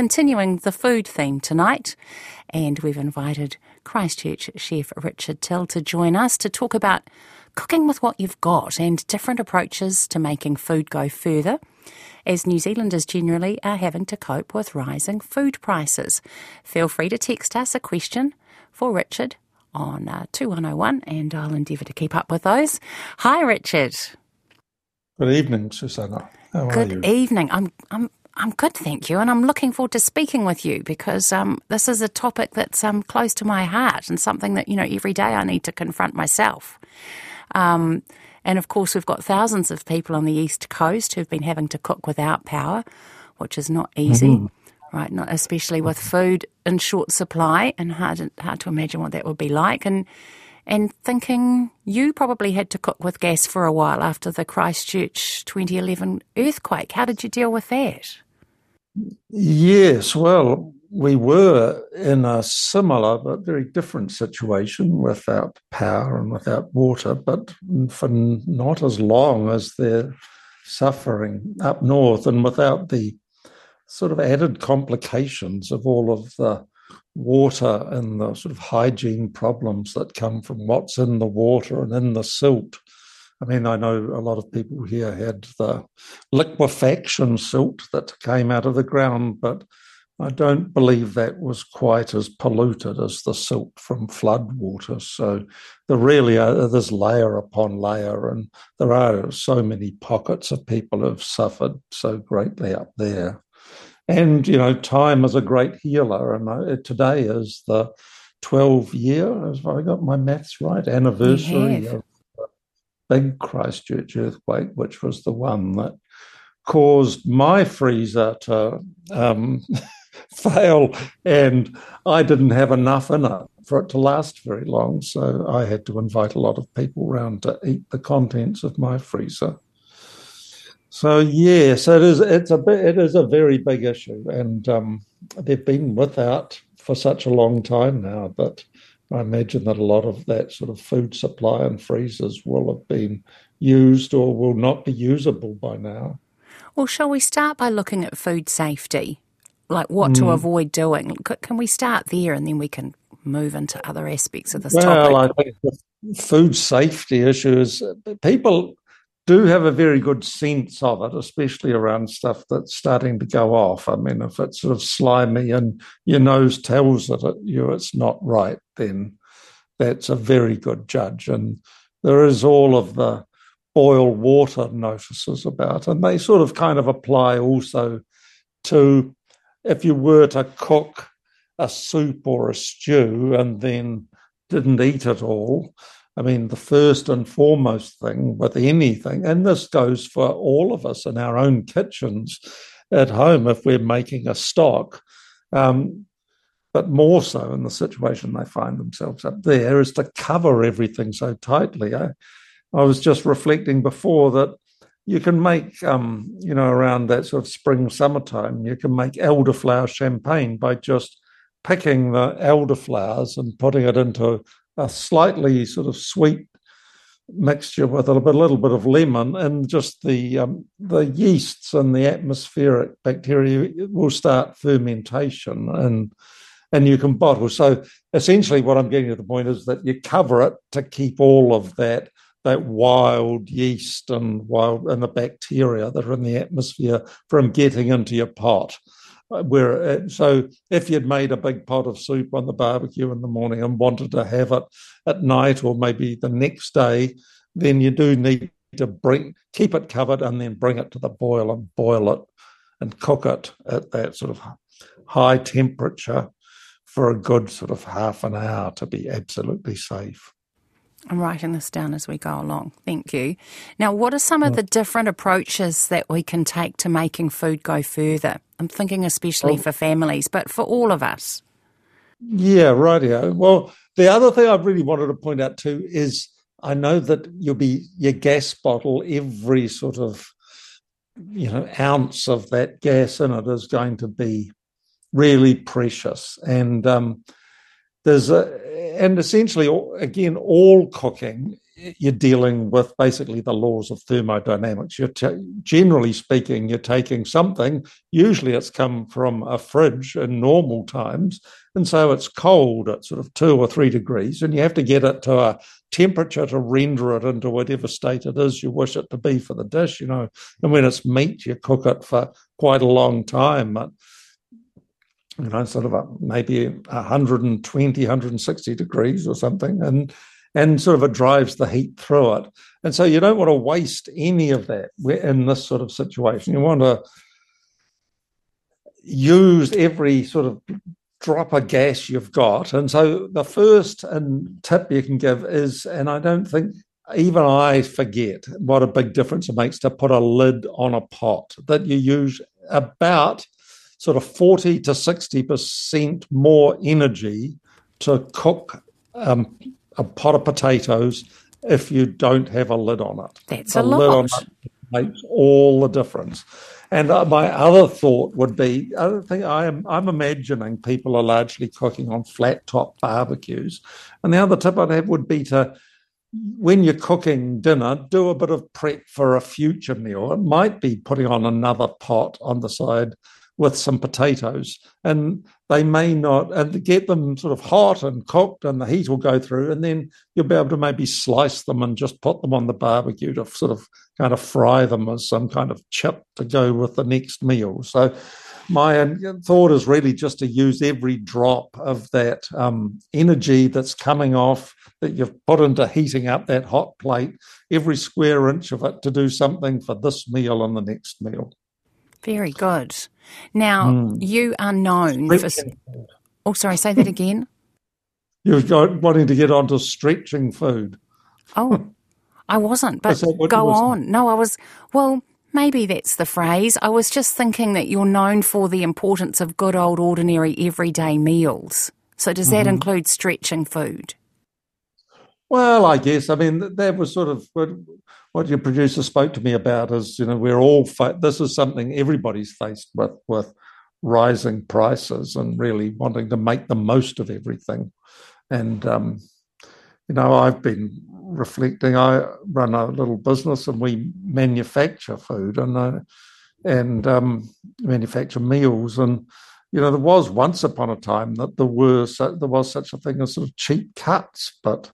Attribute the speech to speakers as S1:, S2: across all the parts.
S1: continuing the food theme tonight, and we've invited Christchurch chef Richard Till to join us to talk about cooking with what you've got and different approaches to making food go further as New Zealanders generally are having to cope with rising food prices. Feel free to text us a question for Richard on uh, 2101 and I'll endeavour to keep up with those. Hi, Richard.
S2: Good evening, Susanna. How
S1: Good evening. I'm, I'm, I'm good, thank you, and I'm looking forward to speaking with you because um, this is a topic that's um, close to my heart and something that you know every day I need to confront myself. Um, and of course, we've got thousands of people on the east coast who've been having to cook without power, which is not easy. Mm-hmm. Right, not especially with food in short supply, and hard hard to imagine what that would be like. And and thinking you probably had to cook with gas for a while after the Christchurch 2011 earthquake. How did you deal with that?
S2: Yes, well, we were in a similar but very different situation without power and without water, but for not as long as they're suffering up north and without the sort of added complications of all of the water and the sort of hygiene problems that come from what's in the water and in the silt. I mean, I know a lot of people here had the liquefaction silt that came out of the ground, but I don't believe that was quite as polluted as the silt from flood water. So there really are, there's layer upon layer, and there are so many pockets of people who have suffered so greatly up there. And, you know, time is a great healer. And today is the 12 year, if I got my maths right, anniversary of the big Christchurch earthquake, which was the one that caused my freezer to um, fail. And I didn't have enough in it for it to last very long. So I had to invite a lot of people around to eat the contents of my freezer. So yes, it is. It's a bit, it is a very big issue, and um, they've been without for such a long time now that I imagine that a lot of that sort of food supply and freezers will have been used or will not be usable by now.
S1: Well, shall we start by looking at food safety, like what mm. to avoid doing? Can we start there, and then we can move into other aspects of this
S2: well,
S1: topic?
S2: Well, I think the food safety issue is people do have a very good sense of it, especially around stuff that's starting to go off. I mean, if it's sort of slimy and your nose tells it at you it's not right, then that's a very good judge. And there is all of the boil water notices about, and they sort of kind of apply also to if you were to cook a soup or a stew and then didn't eat it all I mean, the first and foremost thing with anything, and this goes for all of us in our own kitchens at home if we're making a stock, um, but more so in the situation they find themselves up there, is to cover everything so tightly. I, I was just reflecting before that you can make, um, you know, around that sort of spring, summertime, you can make elderflower champagne by just picking the elderflowers and putting it into a slightly sort of sweet mixture with a little bit of lemon and just the um, the yeasts and the atmospheric bacteria will start fermentation and and you can bottle. So essentially, what I'm getting to the point is that you cover it to keep all of that that wild yeast and wild and the bacteria that are in the atmosphere from getting into your pot where uh, so if you'd made a big pot of soup on the barbecue in the morning and wanted to have it at night or maybe the next day then you do need to bring keep it covered and then bring it to the boil and boil it and cook it at that sort of high temperature for a good sort of half an hour to be absolutely safe
S1: I'm writing this down as we go along. Thank you. Now, what are some of the different approaches that we can take to making food go further? I'm thinking especially for families, but for all of us.
S2: Yeah, rightio. Well, the other thing I really wanted to point out too is I know that you'll be your gas bottle every sort of you know ounce of that gas in it is going to be really precious, and um, there's a and essentially again all cooking you're dealing with basically the laws of thermodynamics. You're t- generally speaking, you're taking something. Usually, it's come from a fridge in normal times, and so it's cold at sort of two or three degrees, and you have to get it to a temperature to render it into whatever state it is you wish it to be for the dish. You know, and when it's meat, you cook it for quite a long time. But, you know, sort of a, maybe 120, 160 degrees or something, and and sort of it drives the heat through it. And so you don't want to waste any of that in this sort of situation. You want to use every sort of drop of gas you've got. And so the first and tip you can give is, and I don't think even I forget what a big difference it makes to put a lid on a pot, that you use about sort of 40 to 60% more energy to cook um, a pot of potatoes if you don't have a lid on it.
S1: That's a, a lot. Lid on
S2: it makes all the difference. And uh, my other thought would be, I think I am I'm imagining people are largely cooking on flat top barbecues, and the other tip I'd have would be to when you're cooking dinner, do a bit of prep for a future meal. It might be putting on another pot on the side with some potatoes, and they may not, and get them sort of hot and cooked, and the heat will go through, and then you'll be able to maybe slice them and just put them on the barbecue to sort of kind of fry them as some kind of chip to go with the next meal. So, my thought is really just to use every drop of that um, energy that's coming off that you've put into heating up that hot plate, every square inch of it to do something for this meal and the next meal.
S1: Very good. Now, mm. you are known for. Oh, sorry, say that again.
S2: You're wanting to get onto stretching food.
S1: Oh, I wasn't, but go on. No, I was. Well, maybe that's the phrase. I was just thinking that you're known for the importance of good old ordinary everyday meals. So, does that mm-hmm. include stretching food?
S2: Well, I guess. I mean, that was sort of what, what your producer spoke to me about. Is you know we're all fa- this is something everybody's faced with with rising prices and really wanting to make the most of everything. And um, you know, I've been reflecting. I run a little business and we manufacture food and uh, and um, manufacture meals and you know, there was once upon a time that there were there was such a thing as sort of cheap cuts, but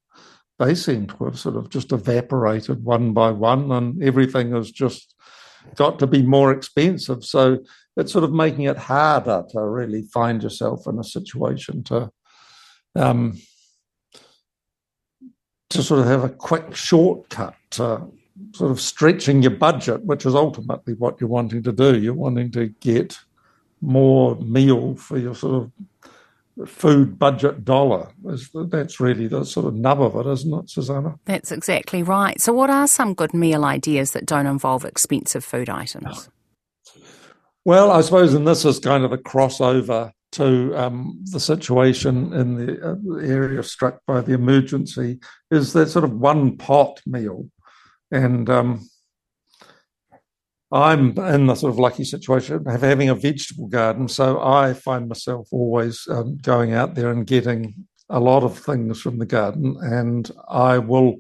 S2: they seem to have sort of just evaporated one by one, and everything has just got to be more expensive. So it's sort of making it harder to really find yourself in a situation to um, to sort of have a quick shortcut to sort of stretching your budget, which is ultimately what you're wanting to do. You're wanting to get more meal for your sort of food budget dollar. That's really the sort of nub of it, isn't it, Susanna?
S1: That's exactly right. So, what are some good meal ideas that don't involve expensive food items?
S2: Well, I suppose, and this is kind of a crossover to um, the situation in the, uh, the area struck by the emergency, is that sort of one pot meal. And um, I'm in the sort of lucky situation of having a vegetable garden, so I find myself always um, going out there and getting a lot of things from the garden, and I will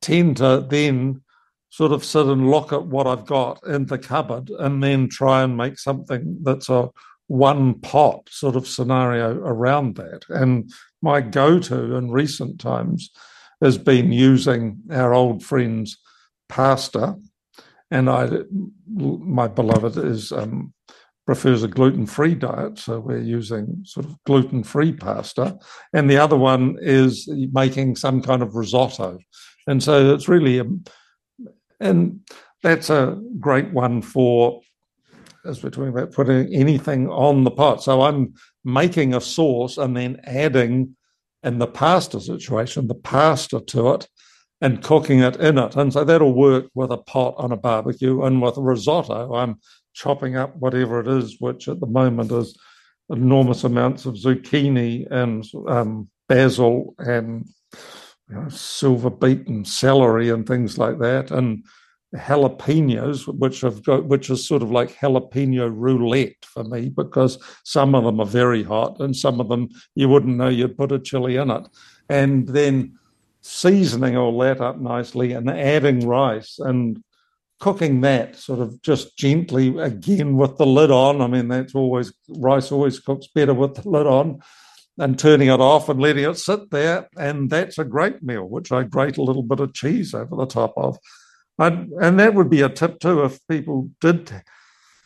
S2: tend to then sort of sit and look at what I've got in the cupboard, and then try and make something that's a one pot sort of scenario around that. And my go-to in recent times has been using our old friends pasta and I, my beloved is um, prefers a gluten-free diet, so we're using sort of gluten-free pasta, and the other one is making some kind of risotto, and so it's really, a, um, and that's a great one for as we're talking about putting anything on the pot. So I'm making a sauce and then adding in the pasta situation the pasta to it and cooking it in it. And so that'll work with a pot on a barbecue. And with risotto, I'm chopping up whatever it is, which at the moment is enormous amounts of zucchini and um, basil and you know, silver beet and celery and things like that, and jalapenos, which have got, which is sort of like jalapeno roulette for me because some of them are very hot and some of them you wouldn't know you'd put a chili in it, and then seasoning all that up nicely and adding rice and cooking that sort of just gently again with the lid on. I mean, that's always rice always cooks better with the lid on and turning it off and letting it sit there. And that's a great meal, which I grate a little bit of cheese over the top of. And, and that would be a tip too if people did.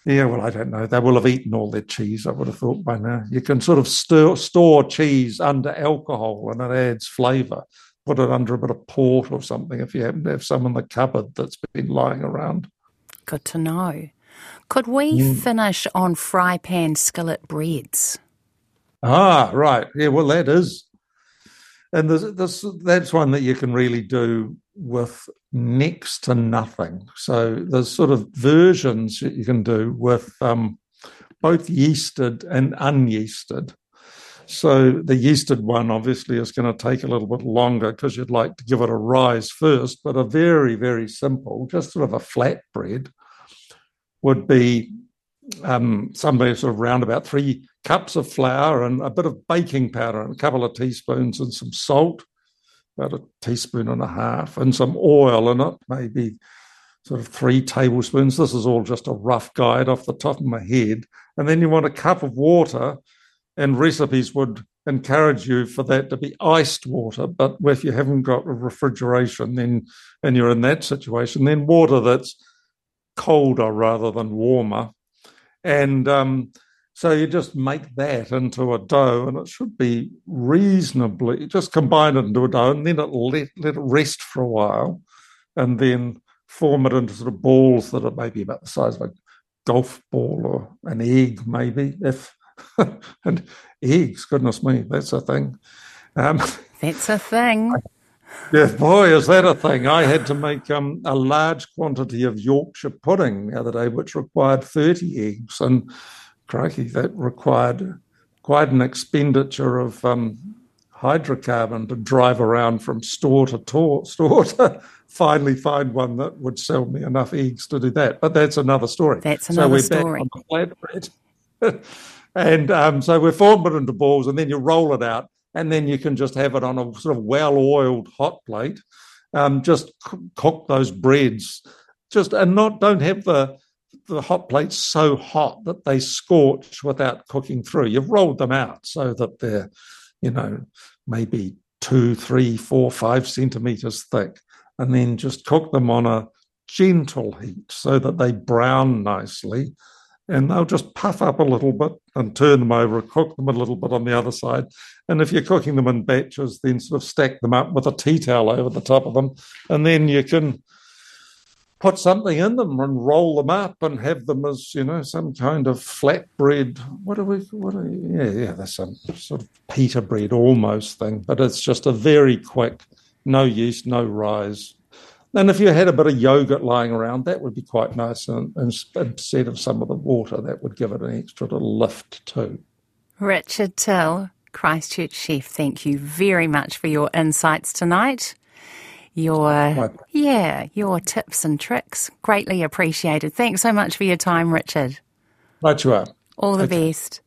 S2: Yeah, well, I don't know. They will have eaten all their cheese, I would have thought by now. You can sort of stir, store cheese under alcohol and it adds flavour. Put it under a bit of port or something if you happen to have some in the cupboard that's been lying around.
S1: Good to know. Could we mm. finish on fry pan skillet breads?
S2: Ah, right. Yeah, well, that is. And this, this, that's one that you can really do with next to nothing. So there's sort of versions that you can do with um, both yeasted and unyeasted. So the yeasted one obviously is going to take a little bit longer because you'd like to give it a rise first, but a very, very simple, just sort of a flat bread would be um, somewhere sort of round about three cups of flour and a bit of baking powder and a couple of teaspoons and some salt, about a teaspoon and a half, and some oil in it, maybe sort of three tablespoons. This is all just a rough guide off the top of my head. And then you want a cup of water, and recipes would encourage you for that to be iced water. But if you haven't got refrigeration, then and you're in that situation, then water that's colder rather than warmer and um, so you just make that into a dough, and it should be reasonably just combine it into a dough, and then it let let it rest for a while, and then form it into sort of balls that are maybe about the size of a golf ball or an egg, maybe. If and eggs, goodness me, that's a thing.
S1: Um, that's a thing.
S2: Yeah, boy, is that a thing. I had to make um, a large quantity of Yorkshire pudding the other day, which required 30 eggs. And crikey, that required quite an expenditure of um, hydrocarbon to drive around from store to to- store to finally find one that would sell me enough eggs to do that. But that's another story.
S1: That's another
S2: so we're
S1: story.
S2: Back on the flatbread. and um, so we're form it into balls and then you roll it out and then you can just have it on a sort of well-oiled hot plate. Um, just cook those breads, just and not don't have the the hot plates so hot that they scorch without cooking through. You've rolled them out so that they're, you know, maybe two, three, four, five centimeters thick, and then just cook them on a gentle heat so that they brown nicely and they'll just puff up a little bit and turn them over, cook them a little bit on the other side. And if you're cooking them in batches, then sort of stack them up with a tea towel over the top of them, and then you can put something in them and roll them up and have them as you know some kind of flatbread. What are we? What are yeah yeah? That's some sort of pita bread almost thing, but it's just a very quick, no yeast, no rise and if you had a bit of yogurt lying around, that would be quite nice. And, instead of some of the water, that would give it an extra little lift too.
S1: Richard Till, Christchurch chef, thank you very much for your insights tonight. Your yeah, your tips and tricks greatly appreciated. Thanks so much for your time, Richard.
S2: Right you are.
S1: All the okay. best.